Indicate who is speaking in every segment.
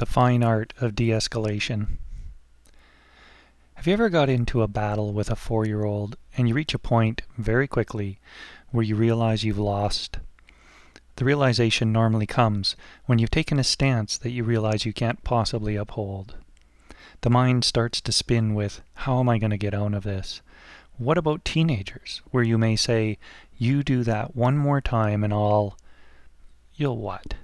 Speaker 1: The Fine Art of De Escalation. Have you ever got into a battle with a four year old and you reach a point very quickly where you realize you've lost? The realization normally comes when you've taken a stance that you realize you can't possibly uphold. The mind starts to spin with, How am I going to get out of this? What about teenagers, where you may say, You do that one more time and I'll. You'll what?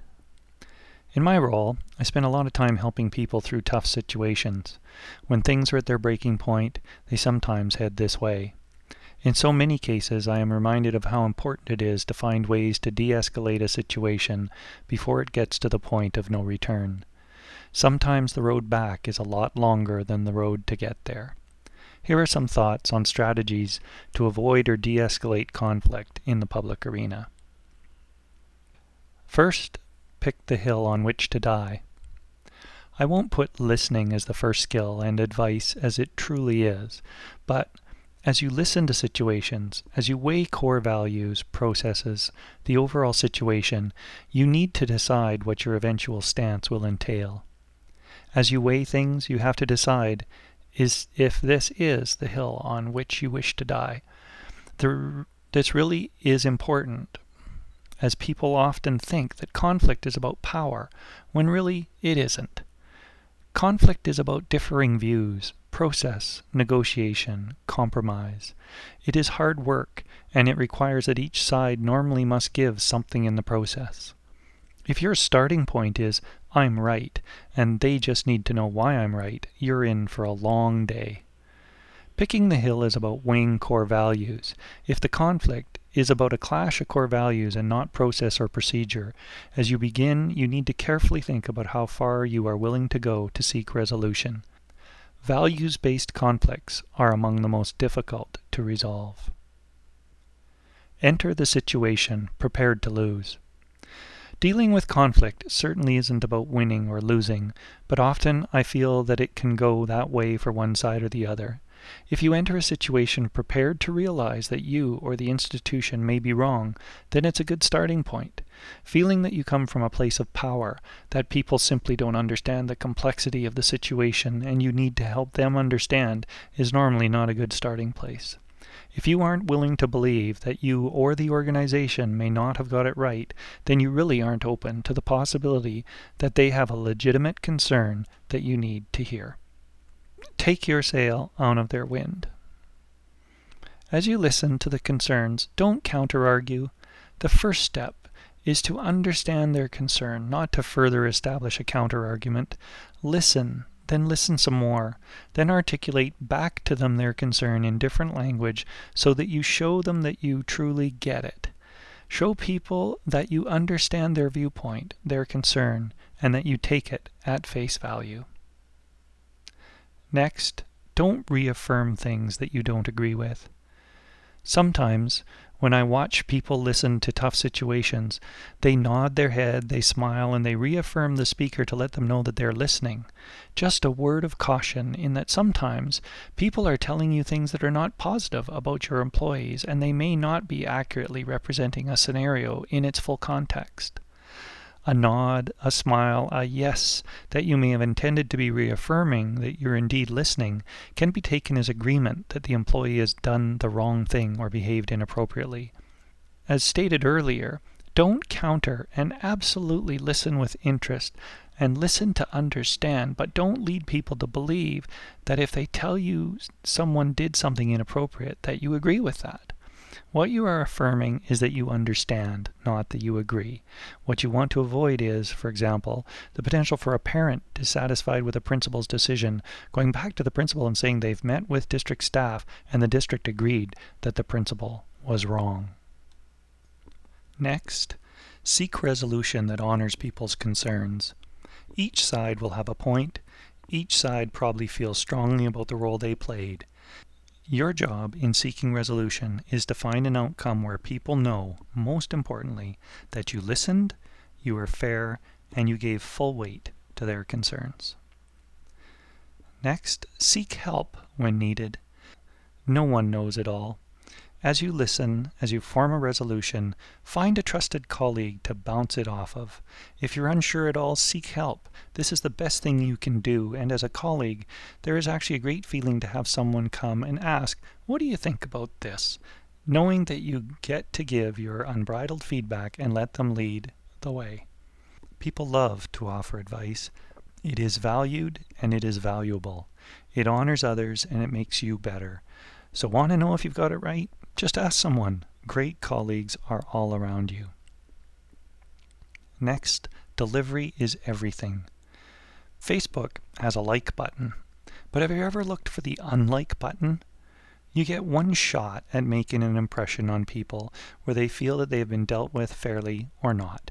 Speaker 1: In my role, I spend a lot of time helping people through tough situations. When things are at their breaking point, they sometimes head this way. In so many cases, I am reminded of how important it is to find ways to de escalate a situation before it gets to the point of no return. Sometimes the road back is a lot longer than the road to get there. Here are some thoughts on strategies to avoid or de escalate conflict in the public arena. First, pick the hill on which to die. I won't put listening as the first skill and advice as it truly is, but as you listen to situations, as you weigh core values, processes, the overall situation, you need to decide what your eventual stance will entail. As you weigh things, you have to decide is if this is the hill on which you wish to die. The, this really is important as people often think that conflict is about power, when really it isn't. Conflict is about differing views, process, negotiation, compromise. It is hard work, and it requires that each side normally must give something in the process. If your starting point is, I'm right, and they just need to know why I'm right, you're in for a long day. Picking the hill is about weighing core values. If the conflict is about a clash of core values and not process or procedure, as you begin, you need to carefully think about how far you are willing to go to seek resolution. Values based conflicts are among the most difficult to resolve. Enter the situation prepared to lose. Dealing with conflict certainly isn't about winning or losing, but often I feel that it can go that way for one side or the other. If you enter a situation prepared to realize that you or the institution may be wrong, then it's a good starting point. Feeling that you come from a place of power, that people simply don't understand the complexity of the situation and you need to help them understand, is normally not a good starting place. If you aren't willing to believe that you or the organization may not have got it right, then you really aren't open to the possibility that they have a legitimate concern that you need to hear take your sail out of their wind. As you listen to the concerns, don't counter argue. The first step is to understand their concern, not to further establish a counter argument. Listen, then listen some more, then articulate back to them their concern in different language so that you show them that you truly get it. Show people that you understand their viewpoint, their concern, and that you take it at face value. Next, don't reaffirm things that you don't agree with. Sometimes, when I watch people listen to tough situations, they nod their head, they smile, and they reaffirm the speaker to let them know that they're listening. Just a word of caution in that sometimes people are telling you things that are not positive about your employees, and they may not be accurately representing a scenario in its full context a nod, a smile, a yes that you may have intended to be reaffirming that you're indeed listening can be taken as agreement that the employee has done the wrong thing or behaved inappropriately. As stated earlier, don't counter and absolutely listen with interest and listen to understand, but don't lead people to believe that if they tell you someone did something inappropriate, that you agree with that. What you are affirming is that you understand, not that you agree. What you want to avoid is, for example, the potential for a parent dissatisfied with a principal's decision going back to the principal and saying they've met with district staff and the district agreed that the principal was wrong. Next, seek resolution that honors people's concerns. Each side will have a point. Each side probably feels strongly about the role they played. Your job in seeking resolution is to find an outcome where people know, most importantly, that you listened, you were fair, and you gave full weight to their concerns. Next, seek help when needed. No one knows it all. As you listen, as you form a resolution, find a trusted colleague to bounce it off of. If you're unsure at all, seek help. This is the best thing you can do, and as a colleague, there is actually a great feeling to have someone come and ask, What do you think about this? Knowing that you get to give your unbridled feedback and let them lead the way. People love to offer advice. It is valued and it is valuable. It honors others and it makes you better. So, want to know if you've got it right? Just ask someone. Great colleagues are all around you. Next, delivery is everything. Facebook has a like button, but have you ever looked for the unlike button? You get one shot at making an impression on people where they feel that they have been dealt with fairly or not.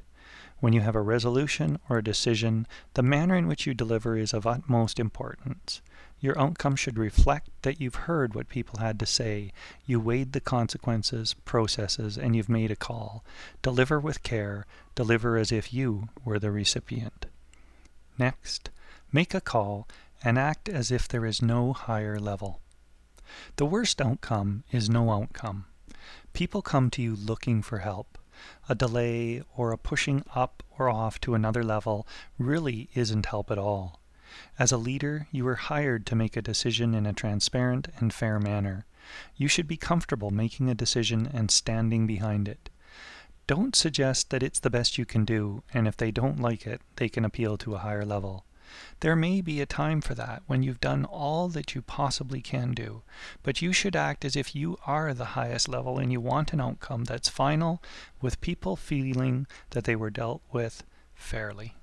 Speaker 1: When you have a resolution or a decision, the manner in which you deliver is of utmost importance. Your outcome should reflect that you've heard what people had to say, you weighed the consequences, processes, and you've made a call. Deliver with care, deliver as if you were the recipient. Next, make a call and act as if there is no higher level. The worst outcome is no outcome. People come to you looking for help. A delay or a pushing up or off to another level really isn't help at all. As a leader, you are hired to make a decision in a transparent and fair manner. You should be comfortable making a decision and standing behind it. Don't suggest that it's the best you can do, and if they don't like it, they can appeal to a higher level. There may be a time for that when you've done all that you possibly can do, but you should act as if you are the highest level and you want an outcome that's final, with people feeling that they were dealt with fairly.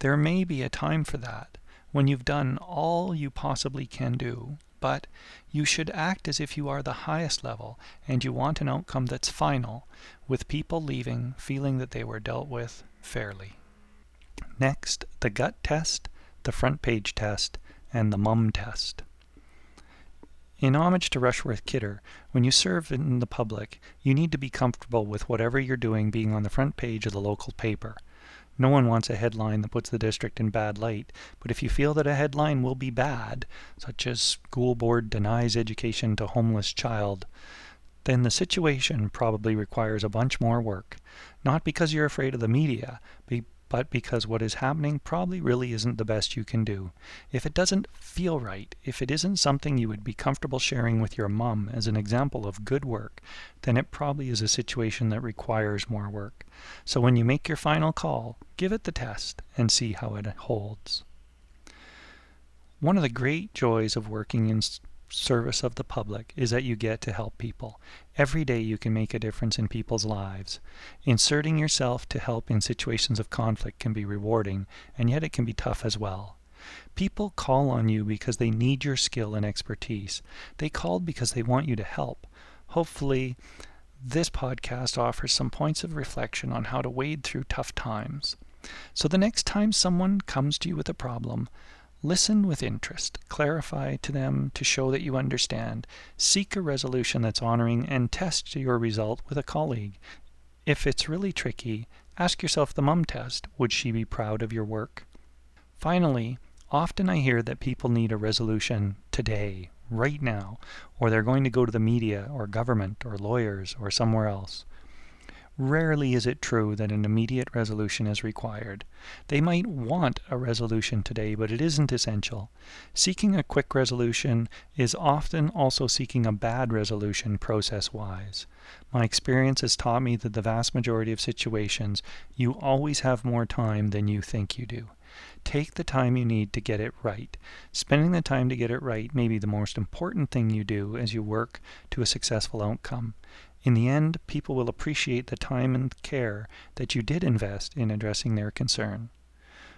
Speaker 1: There may be a time for that, when you've done all you possibly can do, but you should act as if you are the highest level and you want an outcome that's final, with people leaving feeling that they were dealt with fairly. Next, the gut test, the front page test, and the mum test. In homage to Rushworth Kidder, when you serve in the public, you need to be comfortable with whatever you're doing being on the front page of the local paper. No one wants a headline that puts the district in bad light, but if you feel that a headline will be bad, such as School Board Denies Education to Homeless Child, then the situation probably requires a bunch more work. Not because you're afraid of the media, but because what is happening probably really isn't the best you can do. If it doesn't feel right, if it isn't something you would be comfortable sharing with your mom as an example of good work, then it probably is a situation that requires more work. So when you make your final call, give it the test and see how it holds. One of the great joys of working in service of the public is that you get to help people. Every day you can make a difference in people's lives. Inserting yourself to help in situations of conflict can be rewarding, and yet it can be tough as well. People call on you because they need your skill and expertise. They called because they want you to help. Hopefully, this podcast offers some points of reflection on how to wade through tough times. So the next time someone comes to you with a problem, Listen with interest, clarify to them to show that you understand, seek a resolution that's honoring, and test your result with a colleague. If it's really tricky, ask yourself the mum test would she be proud of your work? Finally, often I hear that people need a resolution today, right now, or they're going to go to the media or government or lawyers or somewhere else. Rarely is it true that an immediate resolution is required. They might want a resolution today, but it isn't essential. Seeking a quick resolution is often also seeking a bad resolution process wise. My experience has taught me that the vast majority of situations, you always have more time than you think you do. Take the time you need to get it right. Spending the time to get it right may be the most important thing you do as you work to a successful outcome. In the end, people will appreciate the time and care that you did invest in addressing their concern.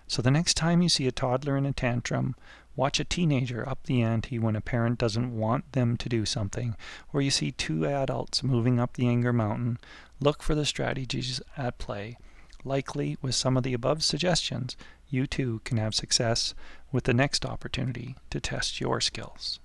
Speaker 1: So the next time you see a toddler in a tantrum, watch a teenager up the ante when a parent doesn't want them to do something, or you see two adults moving up the anger mountain, look for the strategies at play. Likely, with some of the above suggestions, you too can have success with the next opportunity to test your skills.